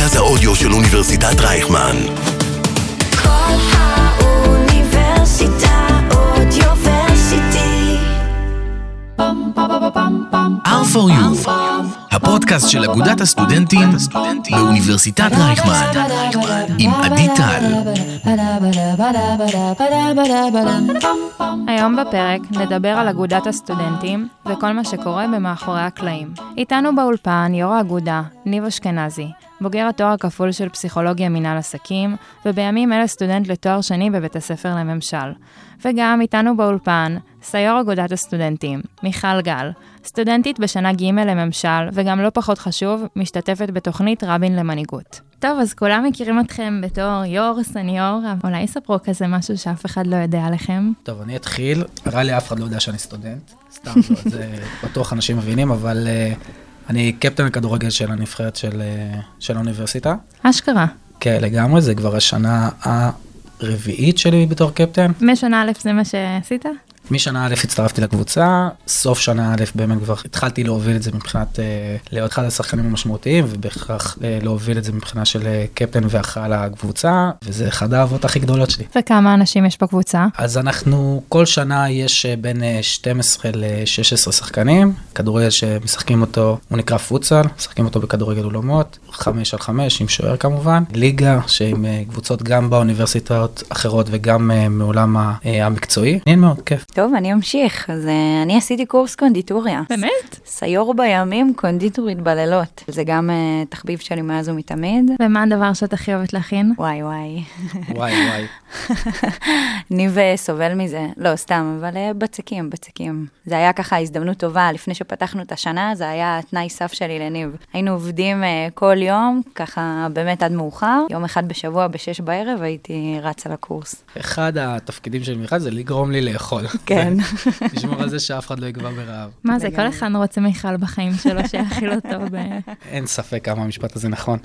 מרכז האודיו של אוניברסיטת רייכמן. כל האוניברסיטה אודיוורסיטי. R4U, הפודקאסט של אגודת הסטודנטים באוניברסיטת רייכמן, עם עדי טל. היום בפרק נדבר על אגודת הסטודנטים וכל מה שקורה במאחורי הקלעים. איתנו באולפן יו"ר האגודה, ניב אשכנזי, בוגר התואר הכפול של פסיכולוגיה מנהל עסקים, ובימים אלה סטודנט לתואר שני בבית הספר לממשל. וגם איתנו באולפן, סיור אגודת הסטודנטים, מיכל גל, סטודנטית בשנה ג' לממשל, וגם לא פחות חשוב, משתתפת בתוכנית רבין למנהיגות. טוב, אז כולם מכירים אתכם בתור יו"ר, סניור, אבל אולי יספרו כזה משהו שאף אחד לא יודע עליכם. טוב, אני אתחיל. נראה לי אף אחד לא יודע שאני סטודנט. סתם, לא, זה בטוח אנשים מבינים, אבל uh, אני קפטן הכדורגל של הנבחרת של, uh, של האוניברסיטה. אשכרה. כן, לגמרי, זה כבר השנה הרביעית שלי בתור קפטן. משנה א' זה מה שעשית? משנה א' הצטרפתי לקבוצה, סוף שנה א' באמת כבר התחלתי להוביל את זה מבחינת אה, להיות אחד השחקנים המשמעותיים, ובהכרח אה, להוביל את זה מבחינה של אה, קפטן ואחראי על הקבוצה, וזה אחד האהבות הכי גדולות שלי. וכמה אנשים יש בקבוצה? אז אנחנו, כל שנה יש אה, בין אה, 12 ל-16 שחקנים, כדורגל שמשחקים אותו, הוא נקרא פוצל, משחקים אותו בכדורגל אולמות, 5 על 5 עם שוער כמובן, ליגה שעם אה, קבוצות גם באוניברסיטאות אחרות וגם אה, מעולם אה, המקצועי, מעניין מאוד, כיף. טוב, אני אמשיך. אז אה, אני עשיתי קורס קונדיטוריה. באמת? סיור בימים, קונדיטורית בלילות. זה גם אה, תחביב שלי מאז ומתמיד. ומה הדבר שאת הכי אוהבת להכין? וואי וואי. וואי וואי. ניב אה, סובל מזה. לא, סתם, אבל אה, בצקים, בצקים. זה היה ככה הזדמנות טובה, לפני שפתחנו את השנה, זה היה תנאי סף שלי לניב. היינו עובדים אה, כל יום, ככה באמת עד מאוחר. יום אחד בשבוע, בשש בערב, הייתי רצה לקורס. אחד התפקידים של מיכל זה לגרום לי לאכול. כן. לשמור על זה שאף אחד לא יגבה ברעב. מה זה, כל. אחד רוצה מיכל בחיים שלו שיאכיל אותו ב... אין ספק כמה המשפט הזה נכון.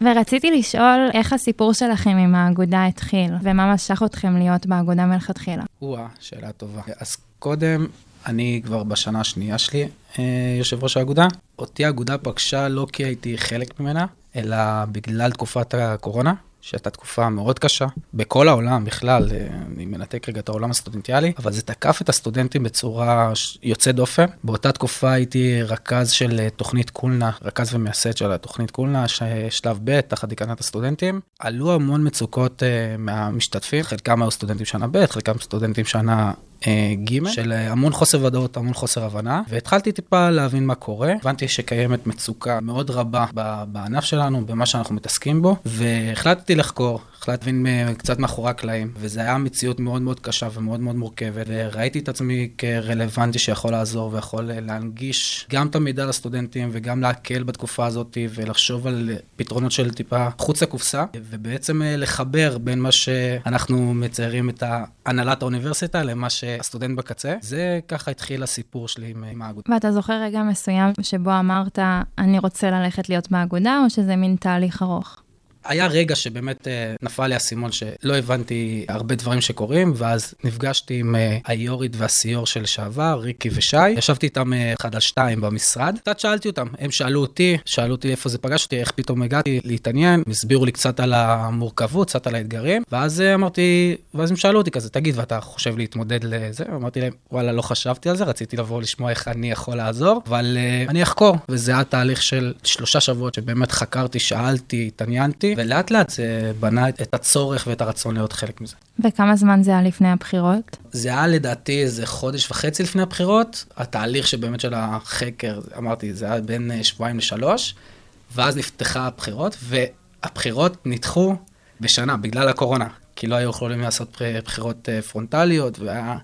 ורציתי לשאול איך הסיפור שלכם עם האגודה התחיל, ומה משך אתכם להיות באגודה מלכתחילה. או-אה, שאלה טובה. אז קודם, אני כבר בשנה השנייה שלי אה, יושב ראש האגודה. אותי האגודה פגשה לא כי הייתי חלק ממנה, אלא בגלל תקופת הקורונה, שהייתה תקופה מאוד קשה, בכל העולם בכלל, אה, אני מנתק רגע את העולם הסטודנטיאלי, אבל זה תקף את הסטודנטים בצורה יוצאת דופן. באותה תקופה הייתי רכז של אה, תוכנית קולנה, רכז ומייסד של התוכנית קולנה, ש- שלב ב', תחת דיקנת הסטודנטים. עלו המון מצוקות אה, מהמשתתפים, חלקם היו סטודנטים שנה ב', חלקם סטודנטים שנה אה, ג', של אה, המון חוסר ודאות, המון חוסר הבנה, והתחלתי טיפה להבין מה קורה. הבנתי שקיימת מצוקה מאוד רבה בענף שלנו, במה שאנחנו מתעסקים בו, והחלטתי לחקור, החלטתי להבין אה, קצת מאחורי הקלעים, וזו הייתה מציאות מאוד מאוד קשה ומאוד מאוד מורכבת, וראיתי את עצמי כרלוונטי שיכול לעזור ויכול אה, להנגיש גם את המידע לסטודנטים וגם להקל בתקופה הזאת, ולחשוב על פתרונות של טיפה חוץ לקופסה, ובעצם אה, לחבר בין מה שאנחנו מציירים את הנהלת האוניברסיטה למה שהסטודנט בקצה. זה ככה התחיל הסיפור שלי עם, עם האגודה. ואתה זוכר רגע מסוים שבו אמרת, אני רוצה ללכת להיות באגודה, או שזה מין תהליך ארוך? היה רגע שבאמת אה, נפל לי האסימון שלא הבנתי הרבה דברים שקורים, ואז נפגשתי עם אה, היו"רית והסיו"ר של לשעבר, ריקי ושי. ישבתי איתם אה, אחד על שתיים במשרד. קצת שאלתי אותם, הם שאלו אותי, שאלו אותי איפה זה פגש אותי, איך פתאום הגעתי להתעניין, הסבירו לי קצת על המורכבות, קצת על האתגרים, ואז אמרתי, ואז הם שאלו אותי כזה, תגיד, ואתה חושב להתמודד לזה? אמרתי להם, וואלה, לא חשבתי על זה, רציתי לבוא לשמוע איך אני יכול לעזור, אבל אני אחקור, וזה היה תהליך של שלושה שבועות שבאמת חקרתי, שאלתי, התעניינתי, ולאט לאט זה בנה את הצורך ואת הרצון להיות חלק מזה. וכמה זמן זה היה לפני הבחירות? זה היה לדעתי איזה חודש וחצי לפני הבחירות, התהליך שבאמת של החקר, אמרתי, זה היה בין אה, שבועיים לשלוש, ואז נפתחה הבחירות, והבחירות נדחו בשנה בגלל הקורונה, כי לא היו יכולים לעשות בח- בחירות אה, פרונטליות, והיה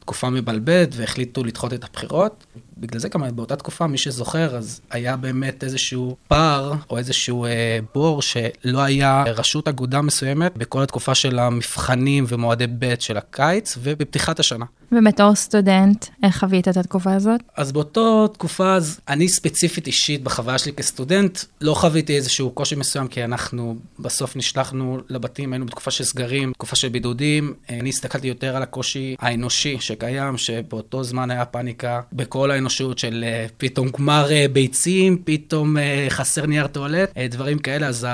תקופה מבלבלת, והחליטו לדחות את הבחירות. בגלל זה גם באותה תקופה, מי שזוכר, אז היה באמת איזשהו פער, או איזשהו אה, בור, שלא היה רשות אגודה מסוימת בכל התקופה של המבחנים ומועדי ב' של הקיץ, ובפתיחת השנה. ובתור סטודנט, איך חווית את התקופה הזאת? אז באותו תקופה, אז אני ספציפית אישית בחוויה שלי כסטודנט, לא חוויתי איזשהו קושי מסוים, כי אנחנו בסוף נשלחנו לבתים, היינו בתקופה של סגרים, תקופה של בידודים. אני הסתכלתי יותר על הקושי האנושי. שקיים, שבאותו זמן היה פאניקה בכל האנושות של אה, פתאום גמר אה, ביצים, פתאום אה, חסר נייר טואלט, דברים כאלה, אז.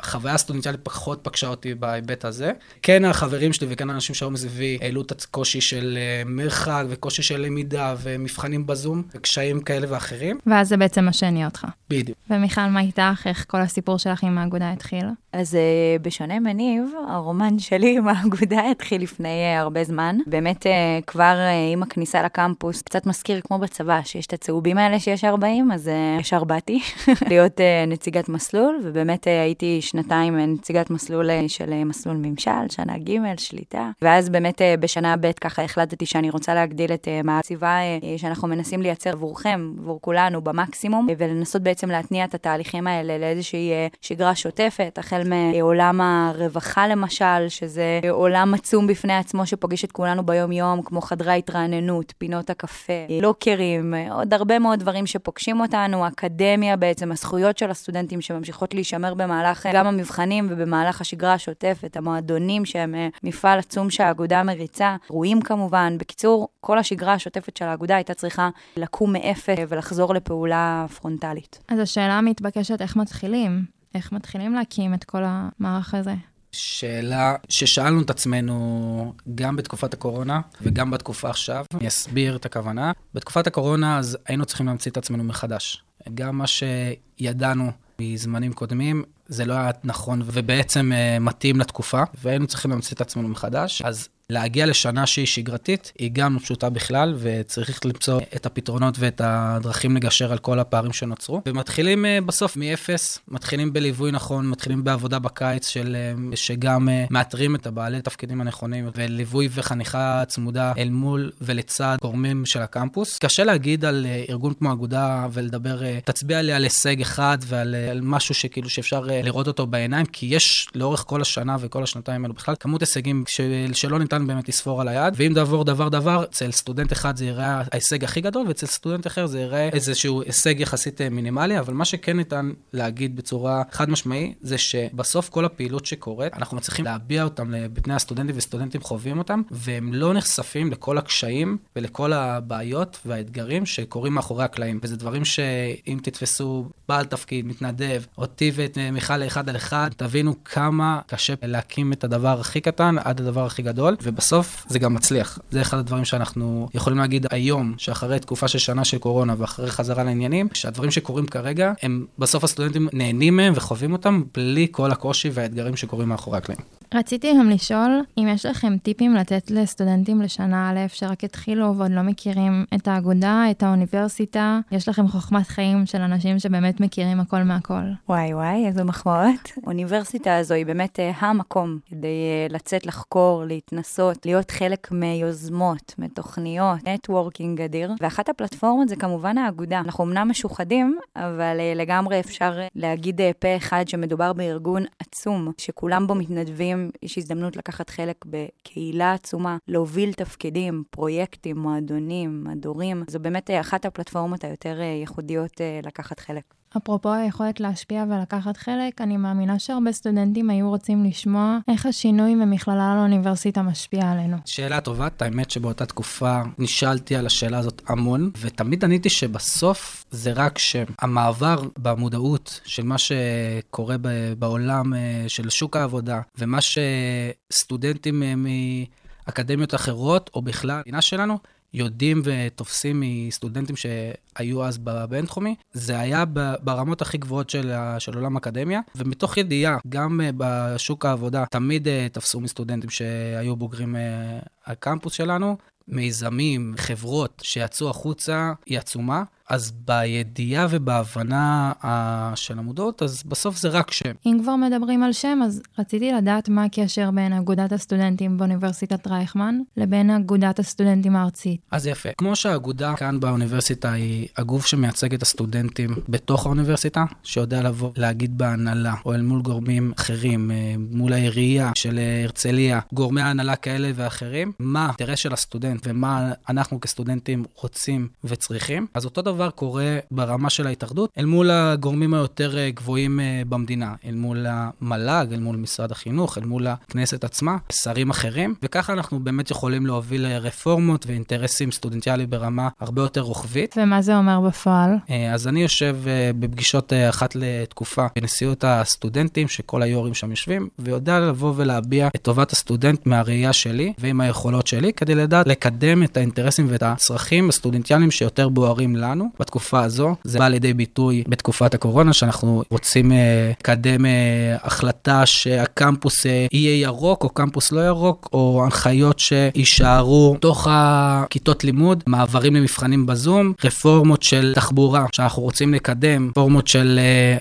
החוויה הסטודנטיאלית פחות פגשה אותי בהיבט הזה. כן, החברים שלי וכן האנשים שהיו מסביבי העלו את הקושי של אה, מרחק וקושי של למידה ומבחנים בזום וקשיים כאלה ואחרים. ואז זה בעצם מה שהניע אותך. בדיוק. ומיכל, מה איתך? איך כל הסיפור שלך עם האגודה התחיל? אז uh, בשונה מניב, הרומן שלי עם האגודה התחיל לפני uh, הרבה זמן. באמת, כבר עם הכניסה לקמפוס, קצת מזכיר כמו בצבא, שיש את הצהובים האלה שיש 40, אז ישר באתי להיות נציגת מסלול, ובאמת הייתי שנתיים uh, נציגת מסלול uh, של uh, מסלול ממשל, שנה ג', שליטה. ואז באמת בשנה ב' ככה החלטתי שאני רוצה להגדיל את מהסביבה שאנחנו מנסים לייצר עבורכם, עבור כולנו, במקסימום, ולנסות בעצם להתניע את התהליכים האלה לאיזושהי שגרה שוטפת, החל מעולם הרווחה למשל, שזה עולם עצום בפני עצמו שפוגש את כולנו ביום-יום, כמו חדרי ההתרעננות, פינות הקפה, לוקרים, עוד הרבה מאוד דברים שפוגשים אותנו, אקדמיה בעצם, הזכויות של הסטודנטים שממשיכות להישמר במהלך גם המבחנים ובמהלך השגרה השוטפת, המועדונים שהם אה, מפעל עצום שהאגודה מריצה, אירועים כמובן. בקיצור, כל השגרה השוטפת של האגודה הייתה צריכה לקום מאפס ולחזור לפעולה פרונטלית. אז השאלה המתבקשת, איך מתחילים? איך מתחילים להקים את כל המערך הזה? שאלה ששאלנו את עצמנו גם בתקופת הקורונה וגם בתקופה עכשיו. אני אסביר את הכוונה. בתקופת הקורונה אז היינו צריכים להמציא את עצמנו מחדש. גם מה שידענו מזמנים קודמים, זה לא היה נכון ובעצם uh, מתאים לתקופה, והיינו צריכים להמציא את עצמנו מחדש. אז להגיע לשנה שהיא שגרתית, היא גם לא פשוטה בכלל, וצריך למצוא את הפתרונות ואת הדרכים לגשר על כל הפערים שנוצרו. ומתחילים uh, בסוף מאפס, מתחילים בליווי נכון, מתחילים בעבודה בקיץ, של, uh, שגם uh, מאתרים את הבעלי התפקידים הנכונים, וליווי וחניכה צמודה אל מול ולצד גורמים של הקמפוס. קשה להגיד על ארגון כמו אגודה ולדבר, תצביע לי על הישג אחד ועל uh, משהו שכאילו שאפשר לראות אותו בעיניים, כי יש לאורך כל השנה וכל השנתיים האלו בכלל כמות הישגים של, שלא ניתן באמת לספור על היד, ואם נעבור דבר דבר, אצל סטודנט אחד זה יראה ההישג הכי גדול, ואצל סטודנט אחר זה יראה איזשהו הישג יחסית אה, מינימלי, אבל מה שכן ניתן להגיד בצורה חד משמעי, זה שבסוף כל הפעילות שקורית, אנחנו מצליחים להביע אותם בפני הסטודנטים וסטודנטים חווים אותם, והם לא נחשפים לכל הקשיים ולכל הבעיות והאתגרים שקורים מאחורי הקלעים. וזה דברים שאם תתפסו בעל תפקיד, מתנדב, אותי ואת אה, מיכל לאחד על אחד, תבינו כמה קשה להקים את הדבר הכי קטן עד הדבר הכי גדול, ובסוף זה גם מצליח. זה אחד הדברים שאנחנו יכולים להגיד היום, שאחרי תקופה של שנה של קורונה ואחרי חזרה לעניינים, שהדברים שקורים כרגע, הם בסוף הסטודנטים נהנים מהם וחווים אותם בלי כל הקושי והאתגרים שקורים מאחורי הקלעים. רציתי גם לשאול אם יש לכם טיפים לתת לסטודנטים לשנה א' שרק התחילו ועוד לא מכירים את האגודה, את האוניברסיטה. יש לכם חוכמת חיים של אנשים שבאמת מכירים הכל מהכל. וואי וואי, איזה מחמאות. האוניברסיטה הזו היא באמת uh, המקום כדי uh, לצאת לחקור, להתנסות, להיות חלק מיוזמות, מתוכניות, נטוורקינג אדיר. ואחת הפלטפורמות זה כמובן האגודה. אנחנו אמנם משוחדים, אבל uh, לגמרי אפשר להגיד uh, פה אחד שמדובר בארגון עצום, שכולם בו מתנדבים. להם יש הזדמנות לקחת חלק בקהילה עצומה, להוביל תפקידים, פרויקטים, מועדונים, מדורים. זו באמת אחת הפלטפורמות היותר ייחודיות לקחת חלק. אפרופו היכולת להשפיע ולקחת חלק, אני מאמינה שהרבה סטודנטים היו רוצים לשמוע איך השינוי ממכללה לאוניברסיטה משפיע עלינו. שאלה טובה, האמת שבאותה תקופה נשאלתי על השאלה הזאת המון, ותמיד עניתי שבסוף זה רק שהמעבר במודעות של מה שקורה בעולם אה, של שוק העבודה, ומה שסטודנטים אה, מאקדמיות אחרות, או בכלל, המדינה שלנו, יודעים ותופסים מסטודנטים שהיו אז בבינתחומי, זה היה ברמות הכי גבוהות של, של עולם האקדמיה, ומתוך ידיעה, גם אה, בשוק העבודה, תמיד אה, תפסו מסטודנטים שהיו בוגרים אה, הקמפוס שלנו, מיזמים, חברות שיצאו החוצה, היא עצומה. אז בידיעה ובהבנה uh, של המודעות, אז בסוף זה רק שם. אם כבר מדברים על שם, אז רציתי לדעת מה הקשר בין אגודת הסטודנטים באוניברסיטת רייכמן לבין אגודת הסטודנטים הארצית. אז יפה. כמו שהאגודה כאן באוניברסיטה היא הגוף שמייצג את הסטודנטים בתוך האוניברסיטה, שיודע לבוא להגיד בהנהלה, או אל מול גורמים אחרים, אה, מול העירייה של הרצליה, גורמי ההנהלה כאלה ואחרים, מה האינטרס של הסטודנט ומה אנחנו כסטודנטים רוצים וצריכים. אז אותו דבר קורה ברמה של ההתאחדות, אל מול הגורמים היותר אה, גבוהים אה, במדינה, אל מול המל"ג, אל מול משרד החינוך, אל מול הכנסת עצמה, שרים אחרים, וככה אנחנו באמת יכולים להוביל רפורמות ואינטרסים סטודנטיאליים ברמה הרבה יותר רוחבית. ומה זה אומר בפועל? אז אני יושב בפגישות אחת לתקופה בנשיאות הסטודנטים, שכל היו"רים שם יושבים, ויודע לבוא ולהביע את טובת הסטודנט מהראייה שלי ועם היכולות שלי, כדי לדעת לקדם את האינטרסים ואת הצרכים הסטודנטיאליים שיותר בוערים לנו בתקופה הזו. זה בא לידי ביטוי בתקופת הקורונה, שאנחנו רוצים אה, לקדם uh, uh, החלטה שהקמפוס uh, יהיה ירוק או קמפוס לא ירוק, או הנחיות שיישארו תוך הכיתות לימוד, מעברים למבחנים בזום, רפורמות של תחבורה שאנחנו רוצים לקדם, רפורמות של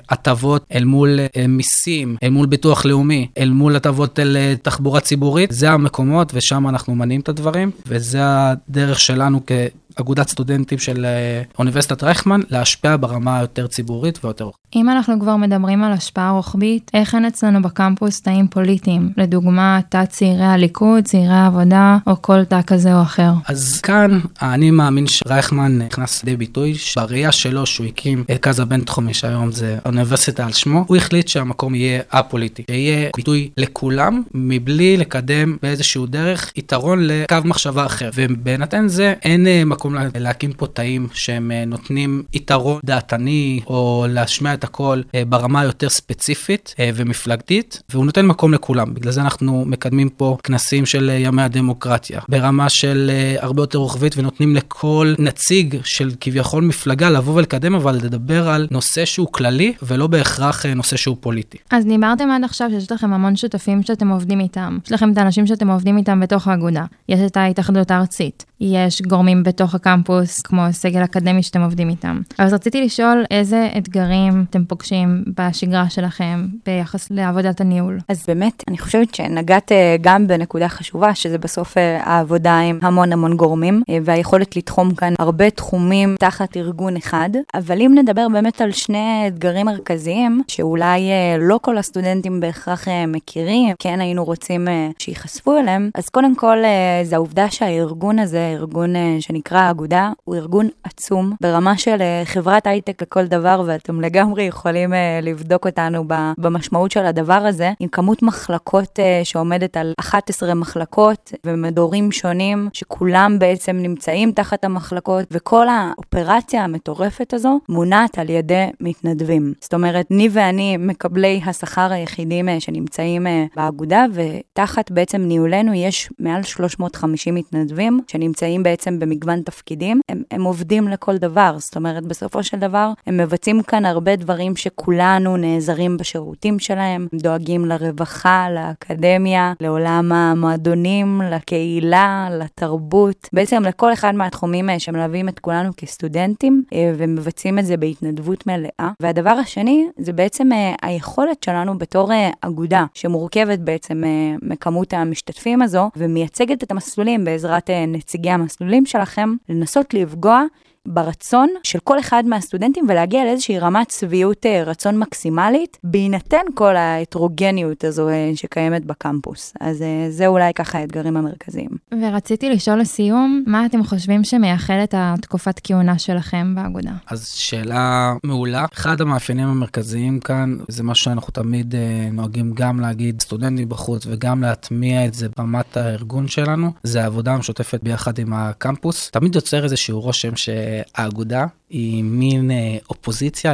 הטבות אל מול מיסים, אל מול ביטוח לאומי, אל מול הטבות אל תחבורה ציבורית. זה המקומות ושם אנחנו מניעים את הדברים, וזה הדרך שלנו כ... אגודת סטודנטים של אה, אוניברסיטת רייכמן להשפיע ברמה היותר ציבורית ויותר רוחבית. אם אנחנו כבר מדברים על השפעה רוחבית, איך אין אצלנו בקמפוס תאים פוליטיים? לדוגמה, תא צעירי הליכוד, צעירי העבודה, או כל תא כזה או אחר. אז כאן אני מאמין שרייכמן נכנס לידי ביטוי, בראייה שלו שהוא הקים את קאזה בינתחומי, שהיום זה אוניברסיטה על שמו, הוא החליט שהמקום יהיה א-פוליטי, שיהיה ביטוי לכולם, מבלי לקדם באיזשהו דרך יתרון לקו מחשבה אחר. ובהינתן זה אין אה, מקום מקום להקים פה תאים שהם אה, נותנים יתרון דעתני, או להשמיע את הכל אה, ברמה היותר ספציפית אה, ומפלגתית, והוא נותן מקום לכולם. בגלל זה אנחנו מקדמים פה כנסים של ימי הדמוקרטיה, ברמה של הרבה יותר רוחבית, ונותנים לכל נציג של כביכול מפלגה לבוא ולקדם, אבל לדבר על נושא שהוא כללי, ולא בהכרח נושא שהוא פוליטי. אז דיברתם עד עכשיו שיש לכם המון שותפים שאתם עובדים איתם. יש לכם את האנשים שאתם עובדים איתם בתוך האגודה. יש את ההתאחדות הארצית. יש גורמים בתוך הקמפוס, כמו סגל אקדמי שאתם עובדים איתם. אז רציתי לשאול איזה אתגרים אתם פוגשים בשגרה שלכם ביחס לעבודת הניהול. אז באמת, אני חושבת שנגעת אה, גם בנקודה חשובה, שזה בסוף אה, העבודה עם המון המון גורמים, אה, והיכולת לתחום כאן הרבה תחומים תחת ארגון אחד. אבל אם נדבר באמת על שני אתגרים מרכזיים, שאולי לא כל הסטודנטים בהכרח מכירים, כן היינו רוצים שייחשפו אליהם, אז קודם כל זה העובדה שהארגון הזה, ארגון שנקרא אגודה, הוא ארגון עצום, ברמה של אה, חברת הייטק לכל דבר, ואתם לגמרי יכולים אה, לבדוק אותנו במשמעות של הדבר הזה, עם כמות מחלקות אה, שעומדת על 11 מחלקות ומדורים שונים, שכולם בעצם נמצאים תחת המחלקות, וכל האופרציה המטורפת הזו מונעת על ידי מתנדבים. זאת אומרת, ני ואני מקבלי השכר היחידים שנמצאים באגודה, ותחת בעצם ניהולנו יש מעל 350 מתנדבים שנמצאים בעצם במגוון תפקידים. הם, הם עובדים לכל דבר, זאת אומרת, בסופו של דבר, הם מבצעים כאן הרבה דברים שכולנו נעזרים בשירותים שלהם, הם דואגים לרווחה, לאקדמיה, לעולם המועדונים, לקהילה, לתרבות, בעצם לכל אחד מהתחומים שמלווים את כולנו כסטודנטים, אה, ומבצעים את זה בהתנדבות מלאה. והדבר השני, זה בעצם אה, היכולת שלנו בתור אה, אגודה, שמורכבת בעצם מכמות המשתתפים הזו, ומייצגת את המסלולים בעזרת נציגי המסלולים שלכם, לנסות לפגוע ברצון של כל אחד מהסטודנטים ולהגיע לאיזושהי רמת שביעות אה, רצון מקסימלית, בהינתן כל ההטרוגניות הזו אה, שקיימת בקמפוס. אז אה, זה אולי ככה האתגרים המרכזיים. ורציתי לשאול לסיום, מה אתם חושבים שמייחד את התקופת כהונה שלכם באגודה? אז שאלה מעולה. אחד המאפיינים המרכזיים כאן, זה מה שאנחנו תמיד נוהגים גם להגיד סטודנטים בחוץ וגם להטמיע את זה ברמת הארגון שלנו, זה העבודה המשותפת ביחד עם הקמפוס. תמיד יוצר איזשהו רושם ש... האגודה היא מין אה, אופוזיציה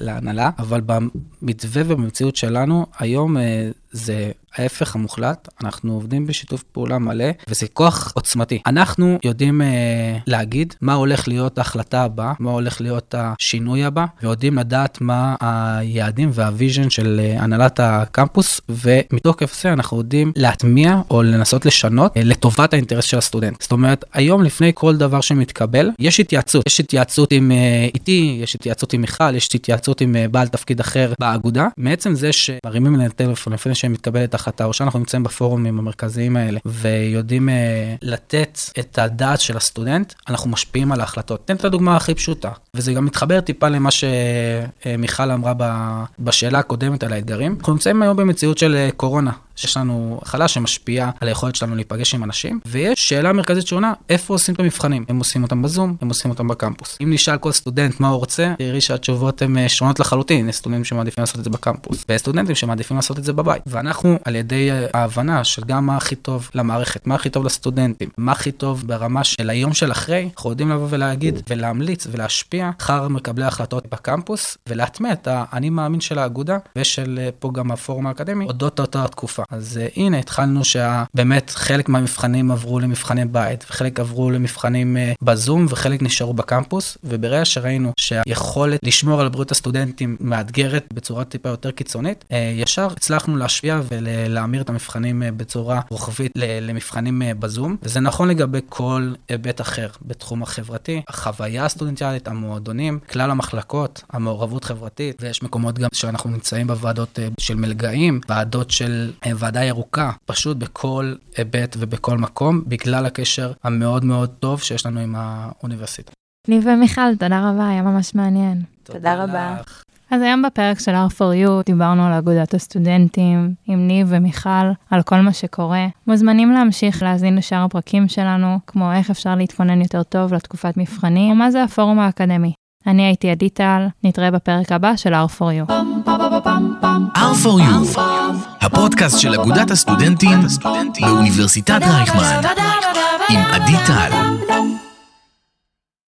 להנהלה, אבל במתווה ובמציאות שלנו היום אה, זה ההפך המוחלט, אנחנו עובדים בשיתוף פעולה מלא, וזה כוח עוצמתי. אנחנו יודעים אה, להגיד מה הולך להיות ההחלטה הבאה, מה הולך להיות השינוי הבא, ויודעים לדעת מה היעדים וה vision של אה, הנהלת הקמפוס, ומתוקף זה אנחנו יודעים להטמיע או לנסות לשנות אה, לטובת האינטרס של הסטודנט. זאת אומרת, היום לפני כל דבר שמתקבל, יש התייעצות. יש התייעצות עם אה, איתי, יש התייעצות עם מיכל, יש התייעצות עם אה, בעל תפקיד אחר באגודה. מעצם זה שמרימים להם טלפון לפני שמתקבלת החלטה, או שאנחנו נמצאים בפורומים המרכזיים האלה, ויודעים אה, לתת את הדעת של הסטודנט, אנחנו משפיעים על ההחלטות. תן את הדוגמה הכי פשוטה, וזה גם מתחבר טיפה למה שמיכל אמרה בשאלה הקודמת על האתגרים. אנחנו נמצאים היום במציאות של אה, קורונה. שיש לנו הכלה שמשפיעה על היכולת שלנו להיפגש עם אנשים, ויש שאלה מרכזית שעונה, איפה עושים את המבחנים? הם עושים אותם בזום, הם עושים אותם בקמפוס. אם נשאל כל סטודנט מה הוא רוצה, תראי שהתשובות הן אה, שונות לחלוטין, יש סטודנטים שמעדיפים לעשות את זה בקמפוס, ויש סטודנטים שמעדיפים לעשות את זה בבית. ואנחנו, על ידי אה, ההבנה של גם מה הכי טוב למערכת, מה הכי טוב לסטודנטים, מה הכי טוב ברמה של היום של אחרי, אנחנו יודעים לבוא ולהגיד ולהמליץ ולהשפיע אחר מקבלי ההחלטות בקמפוס, ולהטמיע את האני מאמין של האגודה ושל אה, פה גם הפורום האקדמי, אודות אותה תקופה. אז uh, הנה, התחלנו שבאמת חלק מהמבחנים עברו למבחני בית, וחלק עברו למבחנים uh, בזום, וחלק נשארו בקמפוס, וברגע שראינו שהיכולת לשמור על בריאות הסטודנטים מאתגרת בצורה טיפה יותר קיצונית, uh, ישר הצלחנו להשפיע ולהמיר את המבחנים uh, בצורה רוחבית למבחנים uh, בזום, וזה נכון לגבי כל היבט אחר בתחום החברתי, החוויה הסטודנטיאלית, המועדונים, כלל המחלקות, המעורבות חברתית, ויש מקומות גם שאנחנו נמצאים בוועדות uh, של מלגאים, ועדות של uh, ועדה ירוקה, פשוט בכל היבט ובכל מקום, בגלל הקשר המאוד מאוד טוב שיש לנו עם האוניברסיטה. ניב ומיכל, תודה רבה, היה ממש מעניין. תודה רבה. לך. אז היום בפרק של R4U דיברנו על אגודת הסטודנטים עם ניב ומיכל, על כל מה שקורה. מוזמנים להמשיך להאזין לשאר הפרקים שלנו, כמו איך אפשר להתכונן יותר טוב לתקופת מבחנים, או מה זה הפורום האקדמי. אני הייתי עדי טל, נתראה בפרק הבא של R4U. R4U, הפודקאסט של אגודת הסטודנטים באוניברסיטת רייכמן, עם עדי טל.